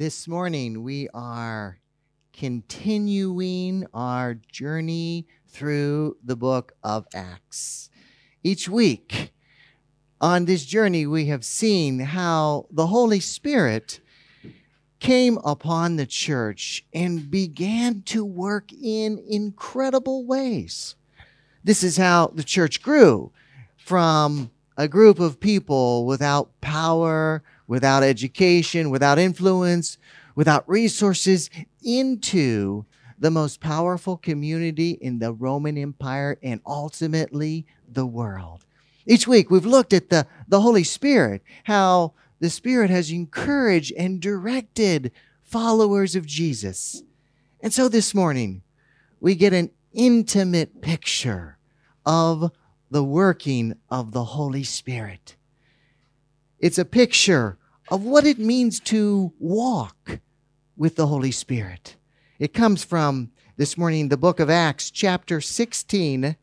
This morning we are continuing our journey through the book of Acts. Each week on this journey, we have seen how the Holy Spirit came upon the church and began to work in incredible ways. This is how the church grew from a group of people without power, without education, without influence, without resources into the most powerful community in the Roman Empire and ultimately the world. Each week we've looked at the, the Holy Spirit, how the Spirit has encouraged and directed followers of Jesus. And so this morning we get an intimate picture of the working of the Holy Spirit. It's a picture of what it means to walk with the Holy Spirit. It comes from this morning the book of Acts, chapter 16.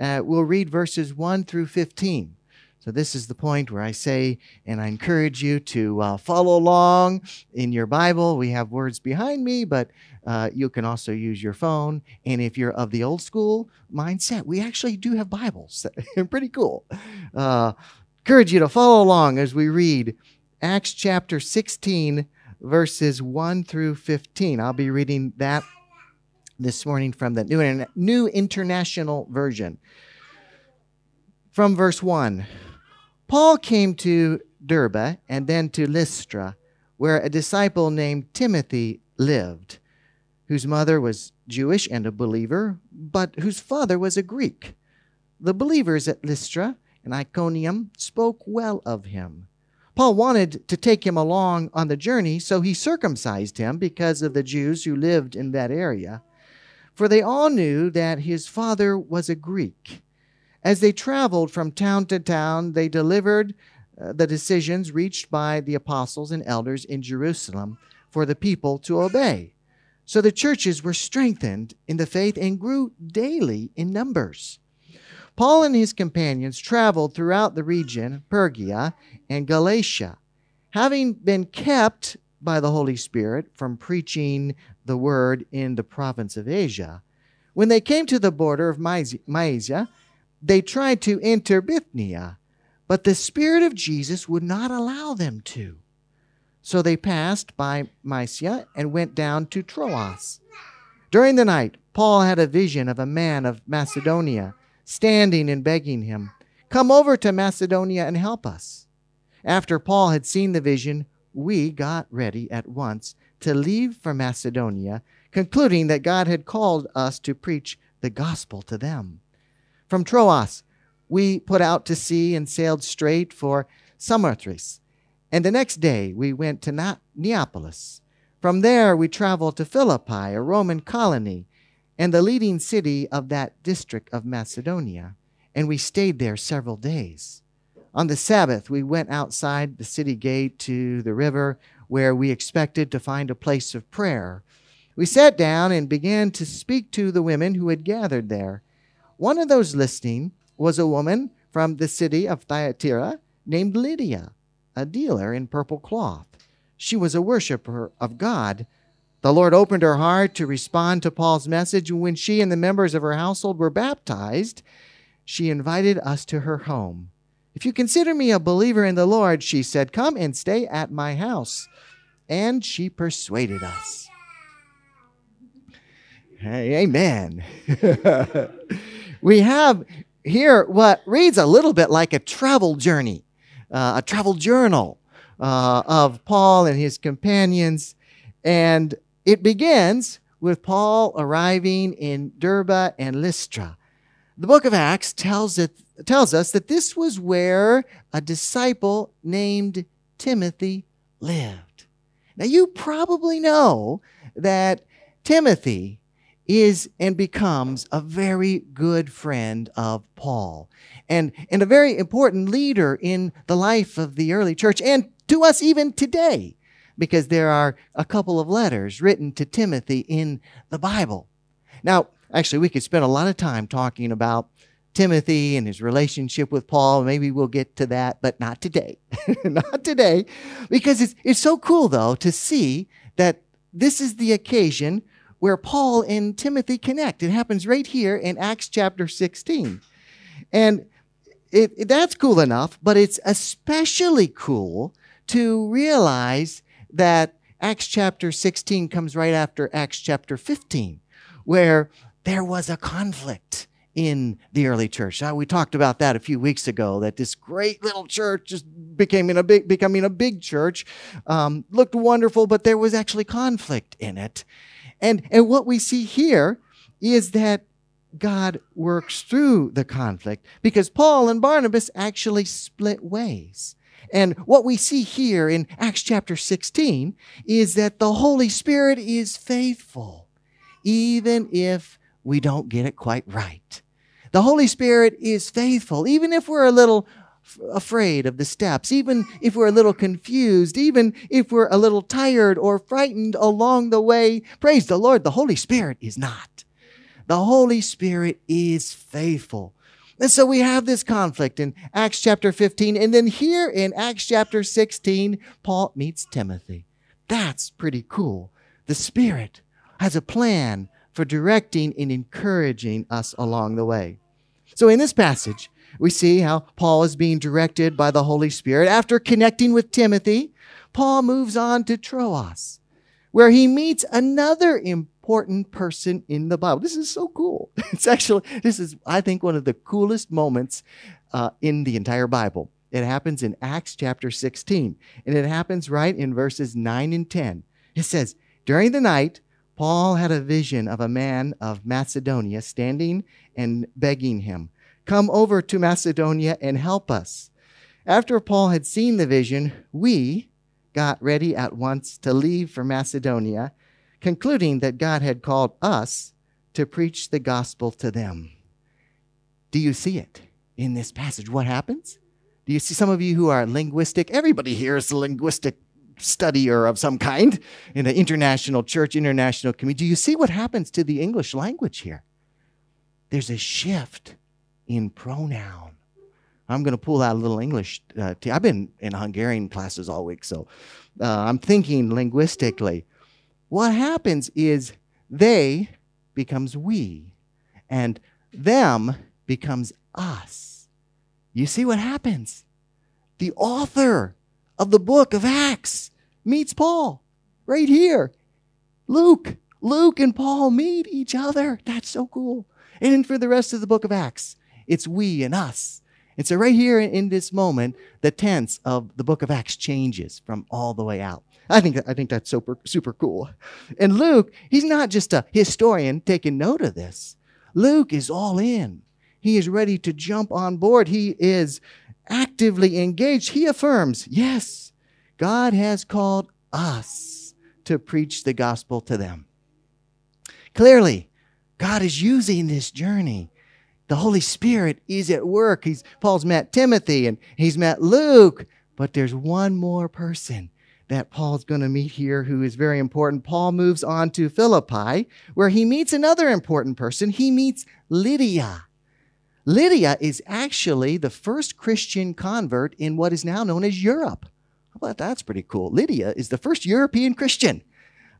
Uh, we'll read verses 1 through 15. So, this is the point where I say, and I encourage you to uh, follow along in your Bible. We have words behind me, but uh, you can also use your phone. And if you're of the old school mindset, we actually do have Bibles. Pretty cool. Uh, encourage you to follow along as we read Acts chapter 16, verses 1 through 15. I'll be reading that this morning from the New, New International Version. From verse 1. Paul came to Derbe and then to Lystra, where a disciple named Timothy lived, whose mother was Jewish and a believer, but whose father was a Greek. The believers at Lystra and Iconium spoke well of him. Paul wanted to take him along on the journey, so he circumcised him because of the Jews who lived in that area. For they all knew that his father was a Greek. As they traveled from town to town, they delivered uh, the decisions reached by the apostles and elders in Jerusalem for the people to obey. So the churches were strengthened in the faith and grew daily in numbers. Paul and his companions traveled throughout the region, Phrygia and Galatia, having been kept by the Holy Spirit from preaching the word in the province of Asia. When they came to the border of Mysia, they tried to enter Bithynia, but the Spirit of Jesus would not allow them to. So they passed by Mysia and went down to Troas. During the night, Paul had a vision of a man of Macedonia standing and begging him, Come over to Macedonia and help us. After Paul had seen the vision, we got ready at once to leave for Macedonia, concluding that God had called us to preach the gospel to them. From Troas, we put out to sea and sailed straight for Samothrace. And the next day we went to Neapolis. From there we traveled to Philippi, a Roman colony, and the leading city of that district of Macedonia. And we stayed there several days. On the Sabbath, we went outside the city gate to the river where we expected to find a place of prayer. We sat down and began to speak to the women who had gathered there. One of those listening was a woman from the city of Thyatira named Lydia, a dealer in purple cloth. She was a worshiper of God. The Lord opened her heart to respond to Paul's message, when she and the members of her household were baptized, she invited us to her home. If you consider me a believer in the Lord, she said, come and stay at my house. And she persuaded us. Hey, amen. we have here what reads a little bit like a travel journey, uh, a travel journal uh, of Paul and his companions. And it begins with Paul arriving in Derbe and Lystra. The book of Acts tells, it, tells us that this was where a disciple named Timothy lived. Now, you probably know that Timothy is and becomes a very good friend of Paul and, and a very important leader in the life of the early church and to us even today because there are a couple of letters written to Timothy in the Bible. Now, actually, we could spend a lot of time talking about Timothy and his relationship with Paul. Maybe we'll get to that, but not today. not today. Because it's, it's so cool, though, to see that this is the occasion where Paul and Timothy connect. It happens right here in Acts chapter 16. And it, it, that's cool enough, but it's especially cool to realize that Acts chapter 16 comes right after Acts chapter 15, where there was a conflict in the early church. We talked about that a few weeks ago. That this great little church just became a big, becoming a big church, um, looked wonderful, but there was actually conflict in it. And and what we see here is that God works through the conflict because Paul and Barnabas actually split ways. And what we see here in Acts chapter 16 is that the Holy Spirit is faithful, even if we don't get it quite right. The Holy Spirit is faithful, even if we're a little afraid of the steps, even if we're a little confused, even if we're a little tired or frightened along the way. Praise the Lord, the Holy Spirit is not. The Holy Spirit is faithful. And so we have this conflict in Acts chapter 15. And then here in Acts chapter 16, Paul meets Timothy. That's pretty cool. The Spirit has a plan for directing and encouraging us along the way. So in this passage, we see how Paul is being directed by the Holy Spirit. After connecting with Timothy, Paul moves on to Troas, where he meets another important person in the Bible. This is so cool. It's actually, this is, I think, one of the coolest moments uh, in the entire Bible. It happens in Acts chapter 16, and it happens right in verses 9 and 10. It says, During the night, Paul had a vision of a man of Macedonia standing and begging him, Come over to Macedonia and help us. After Paul had seen the vision, we got ready at once to leave for Macedonia concluding that God had called us to preach the gospel to them. Do you see it in this passage? What happens? Do you see some of you who are linguistic? Everybody here is a linguistic studier of some kind in an international church, international community. Do you see what happens to the English language here? There's a shift in pronoun. I'm going to pull out a little English. Uh, t- I've been in Hungarian classes all week, so uh, I'm thinking linguistically what happens is they becomes we and them becomes us. You see what happens? The author of the book of Acts meets Paul right here. Luke, Luke and Paul meet each other. That's so cool. And for the rest of the book of Acts, it's we and us. And so, right here in this moment, the tense of the book of Acts changes from all the way out. I think I think that's super super cool. And Luke, he's not just a historian taking note of this. Luke is all in. He is ready to jump on board. He is actively engaged. He affirms, yes, God has called us to preach the gospel to them. Clearly, God is using this journey. The Holy Spirit is at work. He's Paul's met Timothy and he's met Luke, but there's one more person that Paul's going to meet here who is very important. Paul moves on to Philippi, where he meets another important person. He meets Lydia. Lydia is actually the first Christian convert in what is now known as Europe. About that's pretty cool? Lydia is the first European Christian.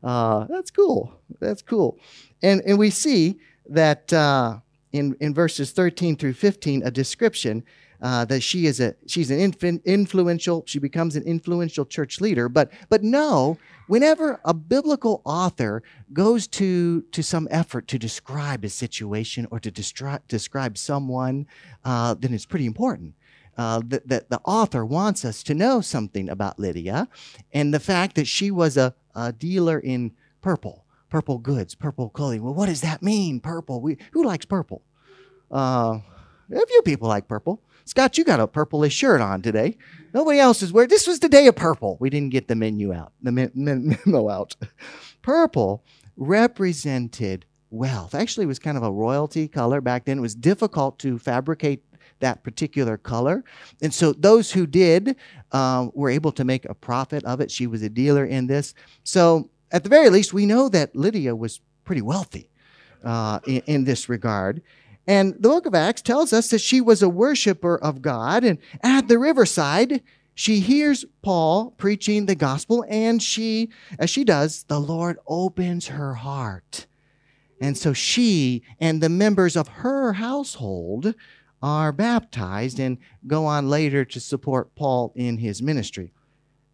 Uh, that's cool. That's cool. And, and we see that uh, in, in verses 13 through 15, a description uh, that she is a she's an influential she becomes an influential church leader. But but no whenever a biblical author goes to to some effort to describe a situation or to destri- describe someone uh, then it's pretty important uh, that, that the author wants us to know something about lydia and the fact that she was a, a dealer in purple purple goods purple clothing. Well what does that mean purple? We, who likes purple? Uh, a few people like purple Scott, you got a purplish shirt on today. Nobody else is wearing. This was the day of purple. We didn't get the menu out, the memo out. Purple represented wealth. Actually, it was kind of a royalty color back then. It was difficult to fabricate that particular color. And so those who did uh, were able to make a profit of it. She was a dealer in this. So at the very least, we know that Lydia was pretty wealthy uh, in, in this regard. And the book of Acts tells us that she was a worshiper of God. And at the riverside, she hears Paul preaching the gospel, and she, as she does, the Lord opens her heart. And so she and the members of her household are baptized and go on later to support Paul in his ministry.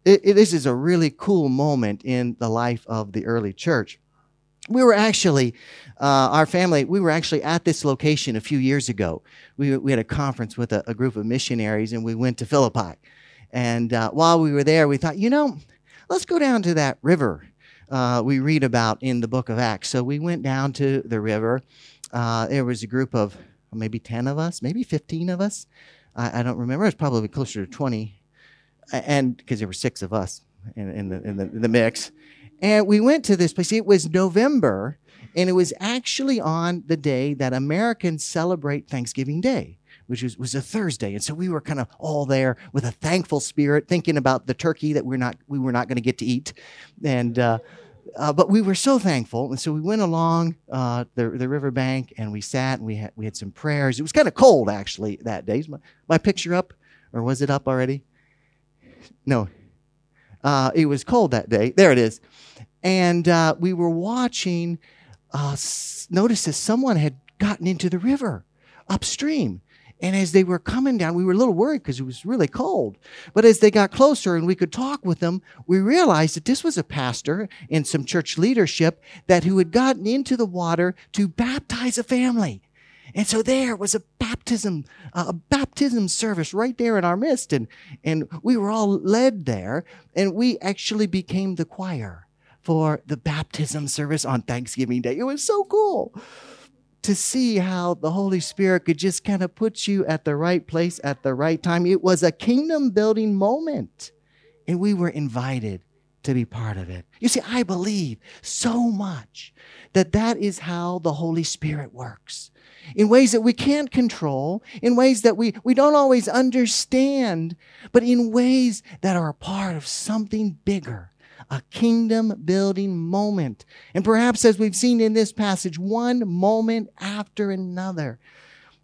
It, it, this is a really cool moment in the life of the early church. We were actually, uh, our family, we were actually at this location a few years ago. We, we had a conference with a, a group of missionaries and we went to Philippi. And uh, while we were there, we thought, you know, let's go down to that river uh, we read about in the book of Acts. So we went down to the river. Uh, there was a group of maybe 10 of us, maybe 15 of us. I, I don't remember. It was probably closer to 20. And because there were six of us in, in, the, in, the, in the mix. And we went to this place. It was November, and it was actually on the day that Americans celebrate Thanksgiving Day which was, was a Thursday. And so we were kind of all there with a thankful spirit, thinking about the turkey that we're not, we were not going to get to eat. And, uh, uh, but we were so thankful. And so we went along uh, the, the riverbank and we sat and we had, we had some prayers. It was kind of cold actually that day. Is my, my picture up or was it up already? No. Uh, it was cold that day. There it is. And uh, we were watching, uh, noticed that someone had gotten into the river upstream. And as they were coming down, we were a little worried because it was really cold. But as they got closer and we could talk with them, we realized that this was a pastor and some church leadership that who had gotten into the water to baptize a family. And so there was a baptism, uh, a baptism service right there in our midst. And, and we were all led there. And we actually became the choir for the baptism service on Thanksgiving Day. It was so cool to see how the Holy Spirit could just kind of put you at the right place at the right time. It was a kingdom building moment, and we were invited to be part of it. You see, I believe so much that that is how the Holy Spirit works. In ways that we can't control, in ways that we, we don't always understand, but in ways that are a part of something bigger a kingdom building moment. And perhaps, as we've seen in this passage, one moment after another.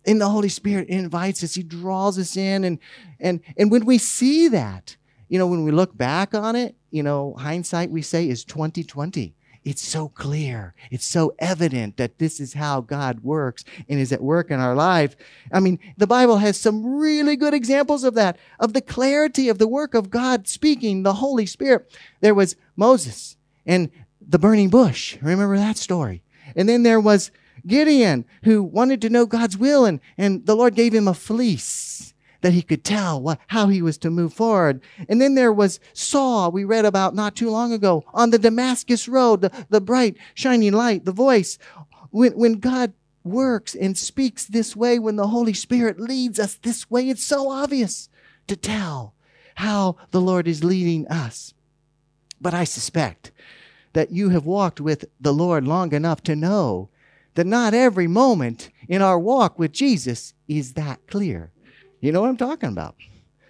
In the Holy Spirit invites us, He draws us in. And, and, and when we see that, you know, when we look back on it, you know, hindsight we say is 2020 it's so clear. It's so evident that this is how God works and is at work in our life. I mean, the Bible has some really good examples of that, of the clarity of the work of God speaking, the Holy Spirit. There was Moses and the burning bush. Remember that story? And then there was Gideon who wanted to know God's will and, and the Lord gave him a fleece that he could tell what, how he was to move forward. And then there was Saul, we read about not too long ago, on the Damascus Road, the, the bright, shining light, the voice. When, when God works and speaks this way, when the Holy Spirit leads us this way, it's so obvious to tell how the Lord is leading us. But I suspect that you have walked with the Lord long enough to know that not every moment in our walk with Jesus is that clear. You know what I'm talking about?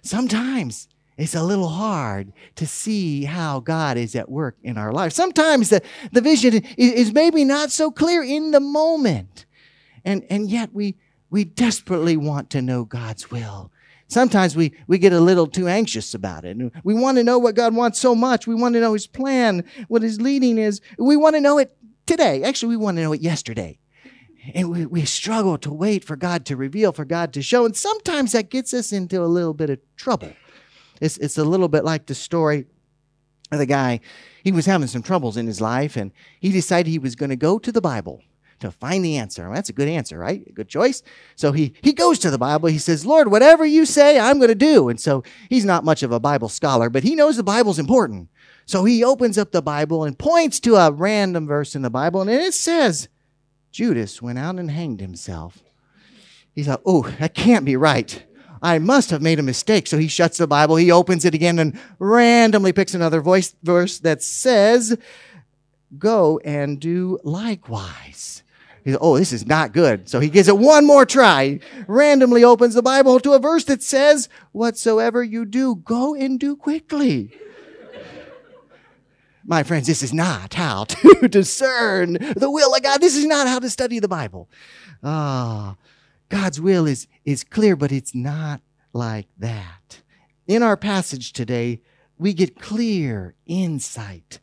Sometimes it's a little hard to see how God is at work in our life. Sometimes the, the vision is, is maybe not so clear in the moment. And, and yet we, we desperately want to know God's will. Sometimes we, we get a little too anxious about it. We want to know what God wants so much. We want to know His plan, what His leading is. We want to know it today. Actually, we want to know it yesterday. And we, we struggle to wait for God to reveal, for God to show. And sometimes that gets us into a little bit of trouble. It's, it's a little bit like the story of the guy. He was having some troubles in his life, and he decided he was going to go to the Bible to find the answer. Well, that's a good answer, right? A good choice. So he, he goes to the Bible. He says, Lord, whatever you say, I'm going to do. And so he's not much of a Bible scholar, but he knows the Bible's important. So he opens up the Bible and points to a random verse in the Bible, and it says, Judas went out and hanged himself. He thought, oh, that can't be right. I must have made a mistake. So he shuts the Bible, he opens it again, and randomly picks another voice, verse that says, Go and do likewise. He said, oh, this is not good. So he gives it one more try. Randomly opens the Bible to a verse that says, Whatsoever you do, go and do quickly. My friends, this is not how to discern the will of God. This is not how to study the Bible. Ah, God's will is, is clear, but it's not like that. in our passage today, we get clear insight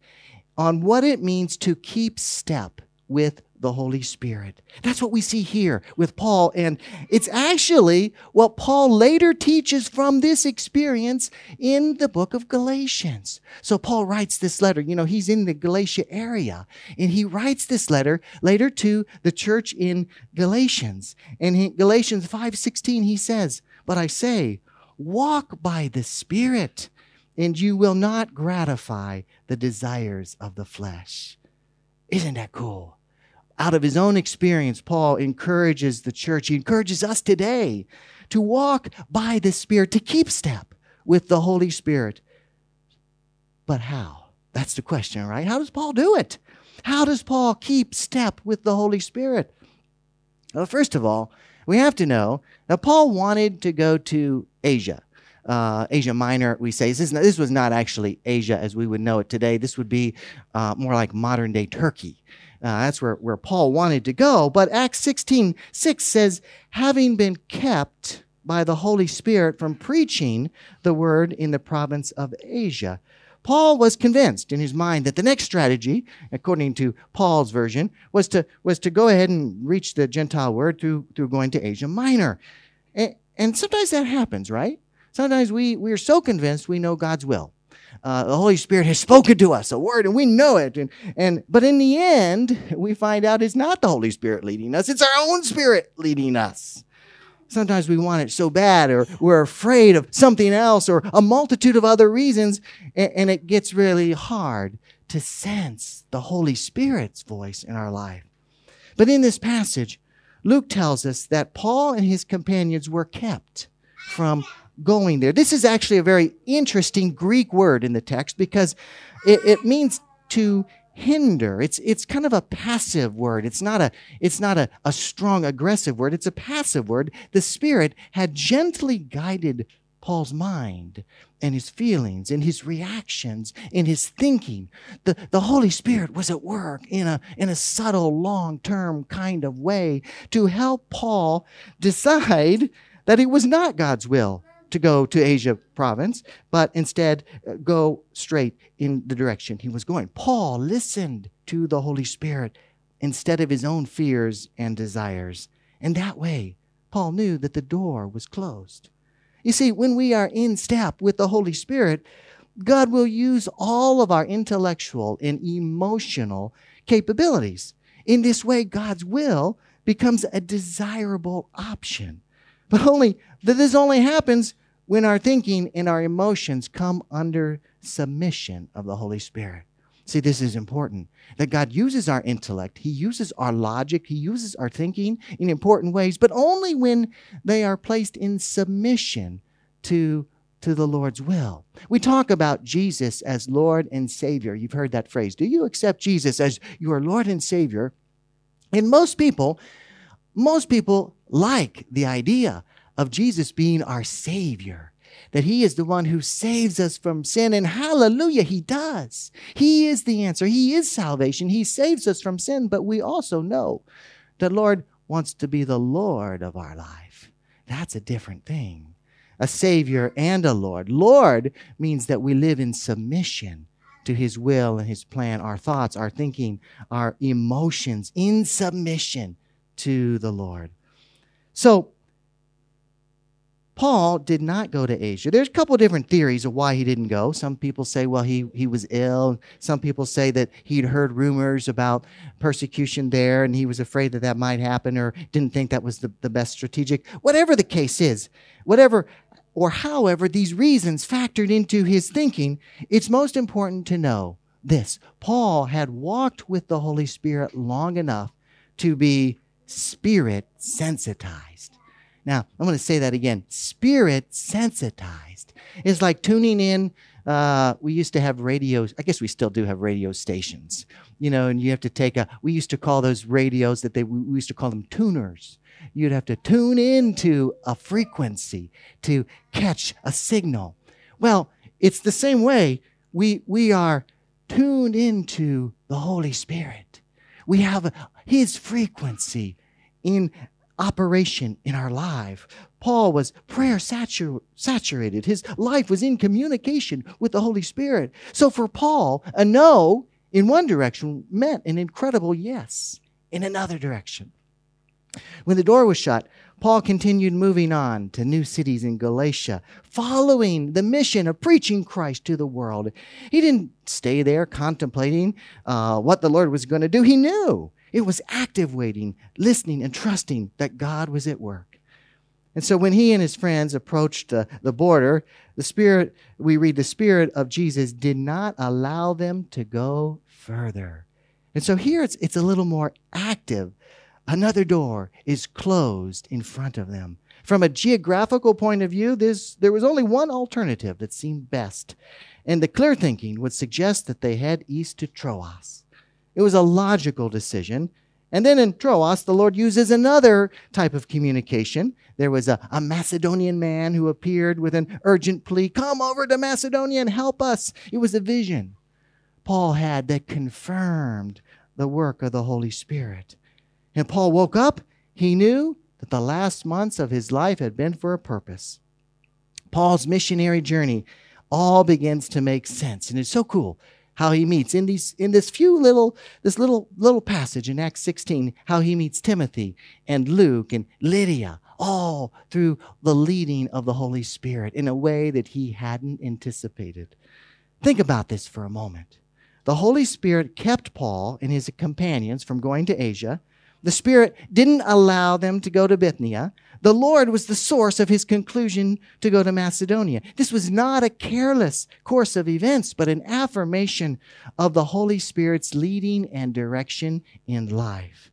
on what it means to keep step with the Holy Spirit. That's what we see here with Paul. And it's actually what Paul later teaches from this experience in the book of Galatians. So Paul writes this letter. You know, he's in the Galatia area and he writes this letter later to the church in Galatians. And in Galatians 5:16 he says, "But I say, walk by the Spirit, and you will not gratify the desires of the flesh." Isn't that cool? Out of his own experience, Paul encourages the church, he encourages us today to walk by the Spirit, to keep step with the Holy Spirit. But how? That's the question, right? How does Paul do it? How does Paul keep step with the Holy Spirit? Well, first of all, we have to know that Paul wanted to go to Asia. Uh, Asia Minor, we say. This, not, this, was not actually Asia as we would know it today. This would be uh, more like modern day Turkey. Uh, that's where, where Paul wanted to go. But Acts 16 6 says, having been kept by the Holy Spirit from preaching the word in the province of Asia. Paul was convinced in his mind that the next strategy, according to Paul's version, was to, was to go ahead and reach the Gentile word through, through going to Asia Minor. And, and sometimes that happens, right? Sometimes we, we are so convinced we know God's will uh, the Holy Spirit has spoken to us a word and we know it. And, and, but in the end, we find out it's not the Holy Spirit leading us, it's our own spirit leading us. Sometimes we want it so bad, or we're afraid of something else, or a multitude of other reasons, and, and it gets really hard to sense the Holy Spirit's voice in our life. But in this passage, Luke tells us that Paul and his companions were kept from going there. This is actually a very interesting Greek word in the text because it, it means to hinder. It's, it's kind of a passive word. It's not a, it's not a, a strong aggressive word. It's a passive word. The Spirit had gently guided Paul's mind and his feelings and his reactions and his thinking. The, the Holy Spirit was at work in a, in a subtle, long term kind of way to help Paul decide that it was not God's will to go to Asia province, but instead uh, go straight in the direction he was going. Paul listened to the Holy Spirit instead of his own fears and desires. And that way, Paul knew that the door was closed. You see, when we are in step with the Holy Spirit, God will use all of our intellectual and emotional capabilities. In this way, God's will becomes a desirable option. But only that this only happens when our thinking and our emotions come under submission of the Holy Spirit. See, this is important that God uses our intellect, He uses our logic, He uses our thinking in important ways, but only when they are placed in submission to, to the Lord's will. We talk about Jesus as Lord and Savior. You've heard that phrase. Do you accept Jesus as your Lord and Savior? And most people, most people like the idea of Jesus being our Savior. That He is the one who saves us from sin. And hallelujah, He does. He is the answer. He is salvation. He saves us from sin. But we also know that Lord wants to be the Lord of our life. That's a different thing. A Savior and a Lord. Lord means that we live in submission to His will and His plan, our thoughts, our thinking, our emotions in submission to the Lord. So, Paul did not go to Asia. There's a couple of different theories of why he didn't go. Some people say, well, he, he was ill. Some people say that he'd heard rumors about persecution there and he was afraid that that might happen or didn't think that was the, the best strategic. Whatever the case is, whatever or however these reasons factored into his thinking, it's most important to know this. Paul had walked with the Holy Spirit long enough to be spirit sensitized. Now, I'm going to say that again. Spirit sensitized. is like tuning in. Uh, we used to have radios. I guess we still do have radio stations, you know, and you have to take a, we used to call those radios that they, we used to call them tuners. You'd have to tune into a frequency to catch a signal. Well, it's the same way we, we are tuned into the Holy Spirit. We have a, His frequency in operation in our life. Paul was prayer satur- saturated. His life was in communication with the Holy Spirit. So for Paul, a no in one direction meant an incredible yes in another direction. When the door was shut, Paul continued moving on to new cities in Galatia, following the mission of preaching Christ to the world. He didn't stay there contemplating uh, what the Lord was going to do. He knew it was active waiting, listening, and trusting that God was at work. And so when he and his friends approached uh, the border, the Spirit, we read, the Spirit of Jesus did not allow them to go further. And so here it's, it's a little more active. Another door is closed in front of them. From a geographical point of view, this, there was only one alternative that seemed best. And the clear thinking would suggest that they head east to Troas. It was a logical decision. And then in Troas, the Lord uses another type of communication. There was a, a, Macedonian man who appeared with an urgent plea Come over to Macedonia and help us. It was a vision Paul had that confirmed the work of the Holy Spirit. And Paul woke up, he knew that the last months of his life had been for a purpose. Paul's missionary journey all begins to make sense. And it's so cool how he meets in these in this few little this little little passage in Acts 16 how he meets Timothy and Luke and Lydia all through the leading of the Holy Spirit in a way that he hadn't anticipated. Think about this for a moment. The Holy Spirit kept Paul and his companions from going to Asia the Spirit didn't allow them to go to Bithynia. The Lord was the source of his conclusion to go to Macedonia. This was not a careless course of events, but an affirmation of the Holy Spirit's leading and direction in life.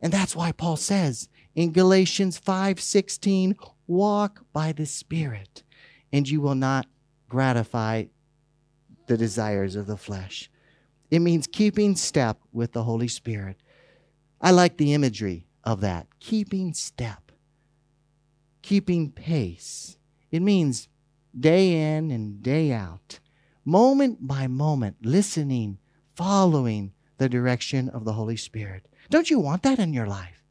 And that's why Paul says in Galatians 5:16, "Walk by the Spirit, and you will not gratify the desires of the flesh." It means keeping step with the Holy Spirit. I like the imagery of that. Keeping step, keeping pace. It means day in and day out, moment by moment, listening, following the direction of the Holy Spirit. Don't you want that in your life?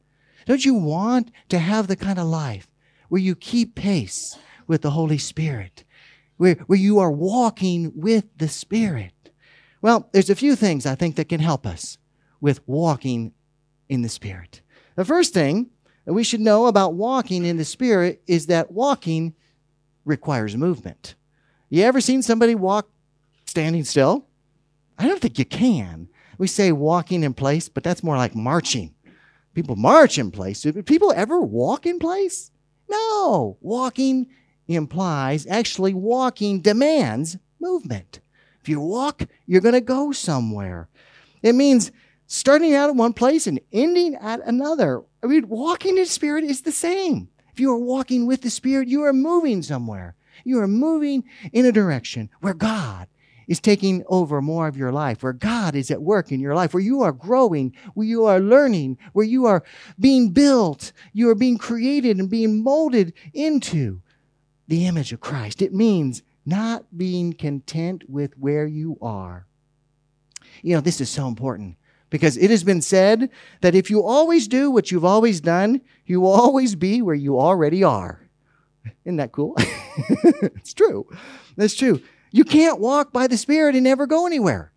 Don't you want to have the kind of life where you keep pace with the Holy Spirit, where, where you are walking with the Spirit? Well, there's a few things I think that can help us with walking in the Spirit. The first thing that we should know about walking in the Spirit is that walking requires movement. You ever seen somebody walk standing still? I don't think you can. We say walking in place, but that's more like marching. People march in place. Do people ever walk in place? No. Walking implies, actually, walking demands movement. If you walk, you're going to go somewhere. It means starting out at one place and ending at another. I mean, walking in spirit is the same. If you are walking with the spirit, you are moving somewhere. You are moving in a direction where God is taking over more of your life, where God is at work in your life, where you are growing, where you are learning, where you are being built, you are being created and being molded into the image of Christ. It means not being content with where you are. You know, this is so important because it has been said that if you always do what you've always done, you will always be where you already are. Isn't that cool? it's true. That's true. You can't walk by the Spirit and never go anywhere.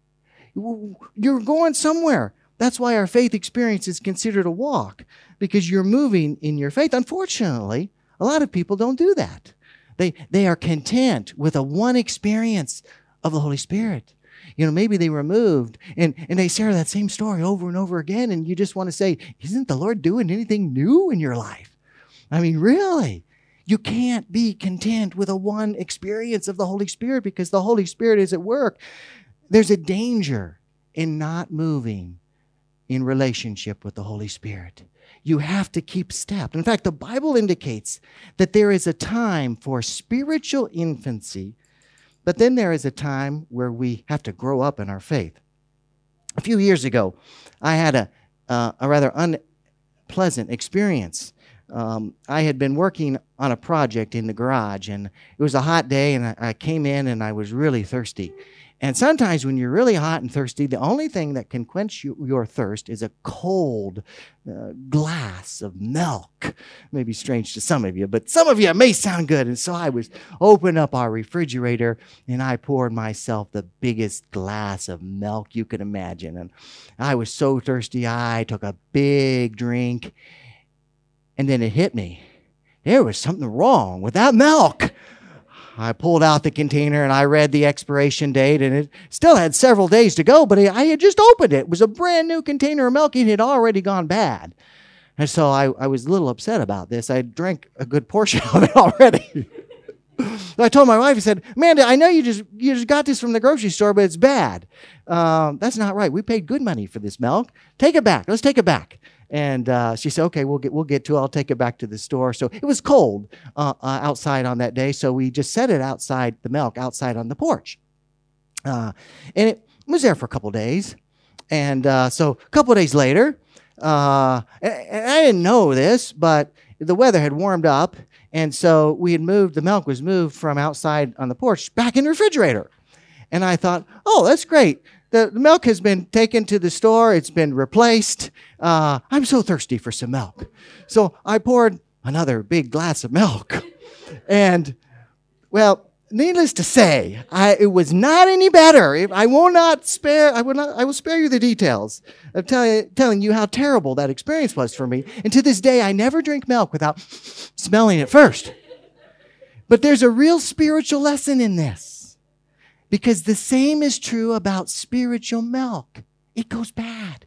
You're going somewhere. That's why our faith experience is considered a walk, because you're moving in your faith. Unfortunately, a lot of people don't do that. They, they are content with a one experience of the Holy Spirit you know, maybe they were moved and, and they share that same story over and over again. And you just want to say, isn't the Lord doing anything new in your life? I mean, really? You can't be content with a one experience of the Holy Spirit because the Holy Spirit is at work. There's a danger in not moving in relationship with the Holy Spirit. You have to keep step. In fact, the Bible indicates that there is a time for spiritual infancy but then there is a time where we have to grow up in our faith. A few years ago, I had a, uh, a rather unpleasant experience. um, I had been working on a project in the garage, and it was a hot day, and I, I came in and I was really thirsty. And sometimes when you're really hot and thirsty, the only thing that can quench you, your thirst is a cold uh, glass of milk. Maybe strange to some of you, but some of you it may sound good. And so I was open up our refrigerator and I poured myself the biggest glass of milk you could imagine. And I was so thirsty, I took a big drink. And then it hit me. There was something wrong with that milk. I pulled out the container and I read the expiration date, and it still had several days to go, but I had just opened it. It was a brand new container of milk. And it had already gone bad. And so I, I was a little upset about this. I drank a good portion of it already. I told my wife, I said, Amanda, I know you just you just got this from the grocery store, but it's bad. Um, that's not right. We paid good money for this milk. Take it back. Let's take it back. And uh, she said, "Okay, we'll get we'll get to it. I'll take it back to the store." So it was cold uh, uh, outside on that day, so we just set it outside the milk outside on the porch, uh, and it was there for a couple days. And uh, so a couple days later, uh, and I didn't know this, but the weather had warmed up, and so we had moved. The milk was moved from outside on the porch back in the refrigerator. And I thought, oh, that's great the milk has been taken to the store, it's been replaced. Uh, I'm so thirsty for some milk. So I poured another big glass of milk. And, well, needless to say, I, it was not any better. I will not spare, I will not, I will spare you the details of tell, telling you how terrible that experience was for me. And to this day, I never drink milk without smelling it first. But there's a real spiritual lesson in this. Because the same is true about spiritual milk. It goes bad.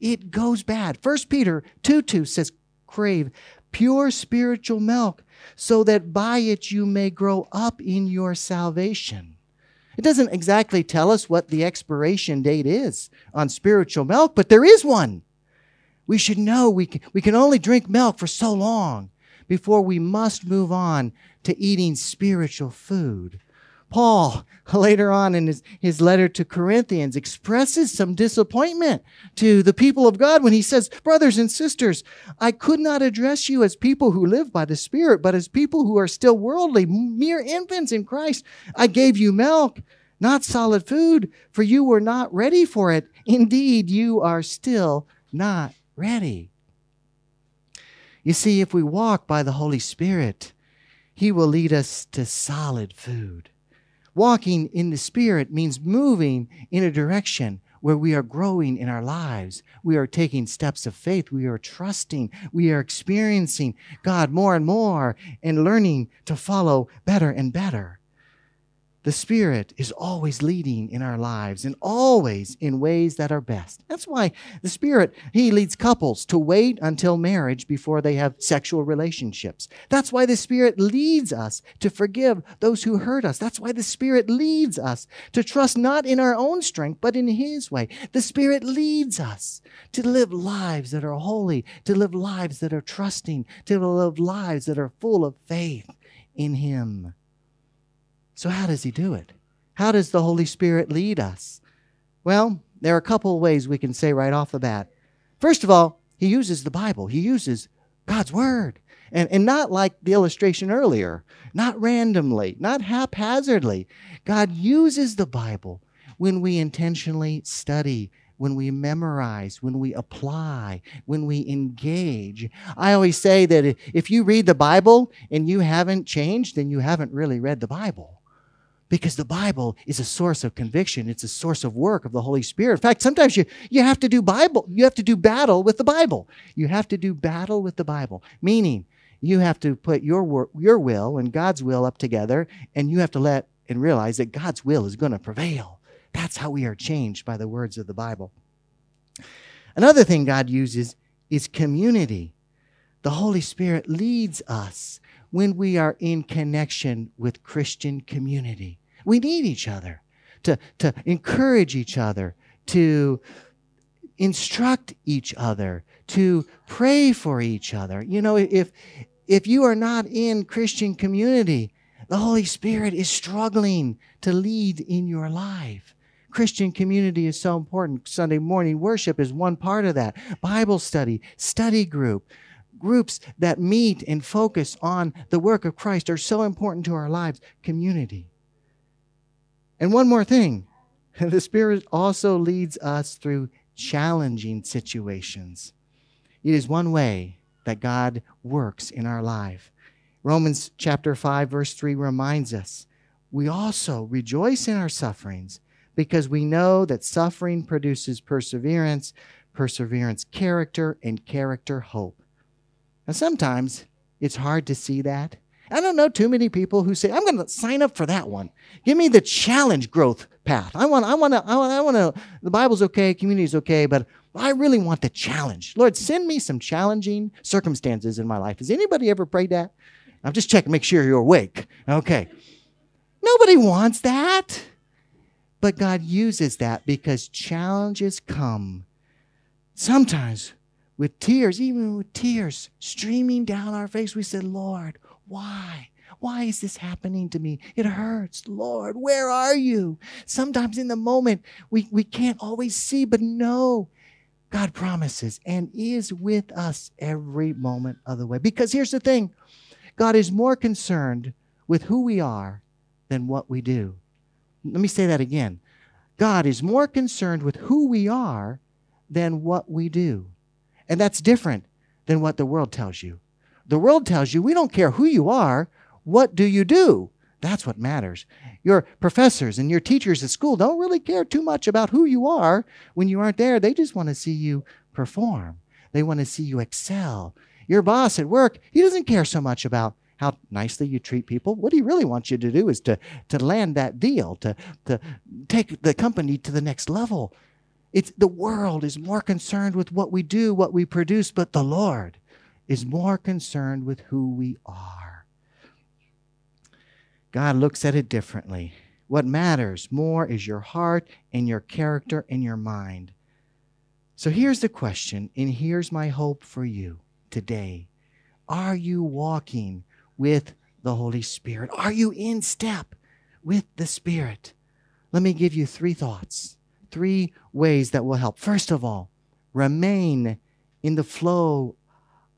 It goes bad. First Peter 2 2 says, crave pure spiritual milk so that by it you may grow up in your salvation. It doesn't exactly tell us what the expiration date is on spiritual milk, but there is one. We should know we can, we can only drink milk for so long before we must move on to eating spiritual food. Paul, later on in his, his letter to Corinthians, expresses some disappointment to the people of God when he says, Brothers and sisters, I could not address you as people who live by the Spirit, but as people who are still worldly, mere infants in Christ. I gave you milk, not solid food, for you were not ready for it. Indeed, you are still not ready. You see, if we walk by the Holy Spirit, He will lead us to solid food. Walking in the Spirit means moving in a direction where we are growing in our lives. We are taking steps of faith. We are trusting. We are experiencing God more and more and learning to follow better and better. The Spirit is always leading in our lives and always in ways that are best. That's why the Spirit, He leads couples to wait until marriage before they have sexual relationships. That's why the Spirit leads us to forgive those who hurt us. That's why the Spirit leads us to trust not in our own strength, but in His way. The Spirit leads us to live lives that are holy, to live lives that are trusting, to live lives that are full of faith in Him. So, how does He do it? How does the Holy Spirit lead us? Well, there are a couple of ways we can say right off the bat. First of all, He uses the Bible, He uses God's Word. And, and not like the illustration earlier, not randomly, not haphazardly. God uses the Bible when we intentionally study, when we memorize, when we apply, when we engage. I always say that if you read the Bible and you haven't changed, then you haven't really read the Bible because the Bible is a source of conviction. It's a source of work of the Holy Spirit. In fact, sometimes you, you have to do Bible, you have to do battle with the Bible. You have to do battle with the Bible, meaning you have to put your, your will and God's will up together, and you have to let and realize that God's will is going to prevail. That's how we are changed by the words of the Bible. Another thing God uses is community. The Holy Spirit leads us when we are in connection with Christian community. We need each other to, to encourage each other, to instruct each other, to pray for each other. You know, if, if you are not in Christian community, the Holy Spirit is struggling to lead in your life. Christian community is so important. Sunday morning worship is one part of that. Bible study, study group, groups that meet and focus on the work of Christ are so important to our lives. Community. And one more thing the Spirit also leads us through challenging situations. It is one way that God works in our life. Romans chapter 5 verse 3 reminds us, we also rejoice in our sufferings because we know that suffering produces perseverance, perseverance character, and character hope. Now sometimes it's hard to see that. I don't know too many people who say, I'm going to sign up for that one. Give me the challenge growth path. I want, I want to, I want to, the Bible's okay, community's okay, but I really want the challenge. Lord, send me some challenging circumstances in my life. Has anybody ever prayed that? I'm just checking, make sure you're awake. Okay. Nobody wants that. But God uses that because challenges come sometimes with tears, even with tears streaming down our face. We said, Lord, why? Why is this happening to me? It hurts. Lord, where are you? Sometimes in the moment, we, we can't always see, but no, God promises and is with us every moment of the way. Because here's the thing God is more concerned with who we are than what we do. Let me say that again. God is more concerned with who we are than what we do. And that's different than what the world tells you. The world tells you we don't care who you are, what do you do? That's what matters. Your professors and your teachers at school don't really care too much about who you are when you aren't there. They just want to see you perform, they want to see you excel. Your boss at work, he doesn't care so much about how nicely you treat people. What he really wants you to do is to, to land that deal, to, to take the company to the next level. It's, the world is more concerned with what we do, what we produce, but the Lord is more concerned with who we are. God looks at it differently. What matters more is your heart and your character and your mind. So here's the question, and here's my hope for you today. Are you walking with the Holy Spirit? Are you in step with the Spirit? Let me give you three thoughts, three ways that will help. First of all, remain in the flow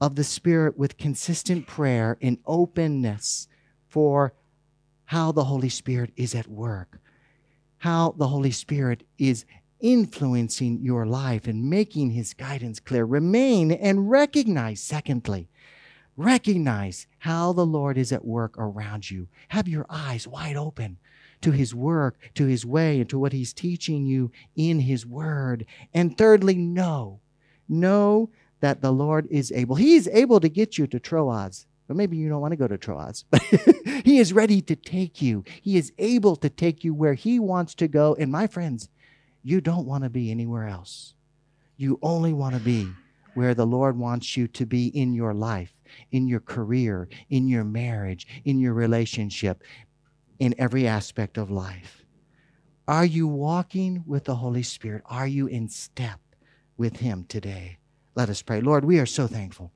of the Spirit with consistent prayer and openness for how the Holy Spirit is at work, how the Holy Spirit is influencing your life and making his guidance clear. Remain and recognize, secondly, recognize how the Lord is at work around you. Have your eyes wide open to his work, to his way, and to what he's teaching you in his word. And thirdly, know, know that the Lord is able. He is able to get you to Troas. But maybe you don't want to go to Troas. But he is ready to take you. He is able to take you where he wants to go. And my friends, you don't want to be anywhere else. You only want to be where the Lord wants you to be in your life, in your career, in your marriage, in your relationship, in every aspect of life. Are you walking with the Holy Spirit? Are you in step with Him today? Let us pray. Lord, we are so thankful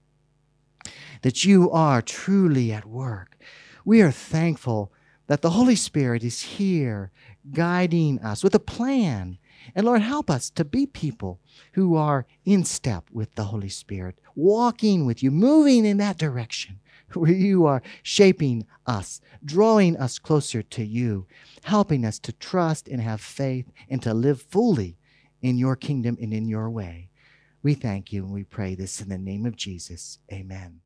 that you are truly at work. We are thankful that the Holy Spirit is here guiding us with a plan and Lord, help us to be people who are in step with the Holy Spirit, walking with you, moving in that direction where you are shaping us, drawing us closer to you, helping us to trust and have faith and to live fully in your kingdom and in your way. We thank you and we pray this in the name of Jesus. Amen.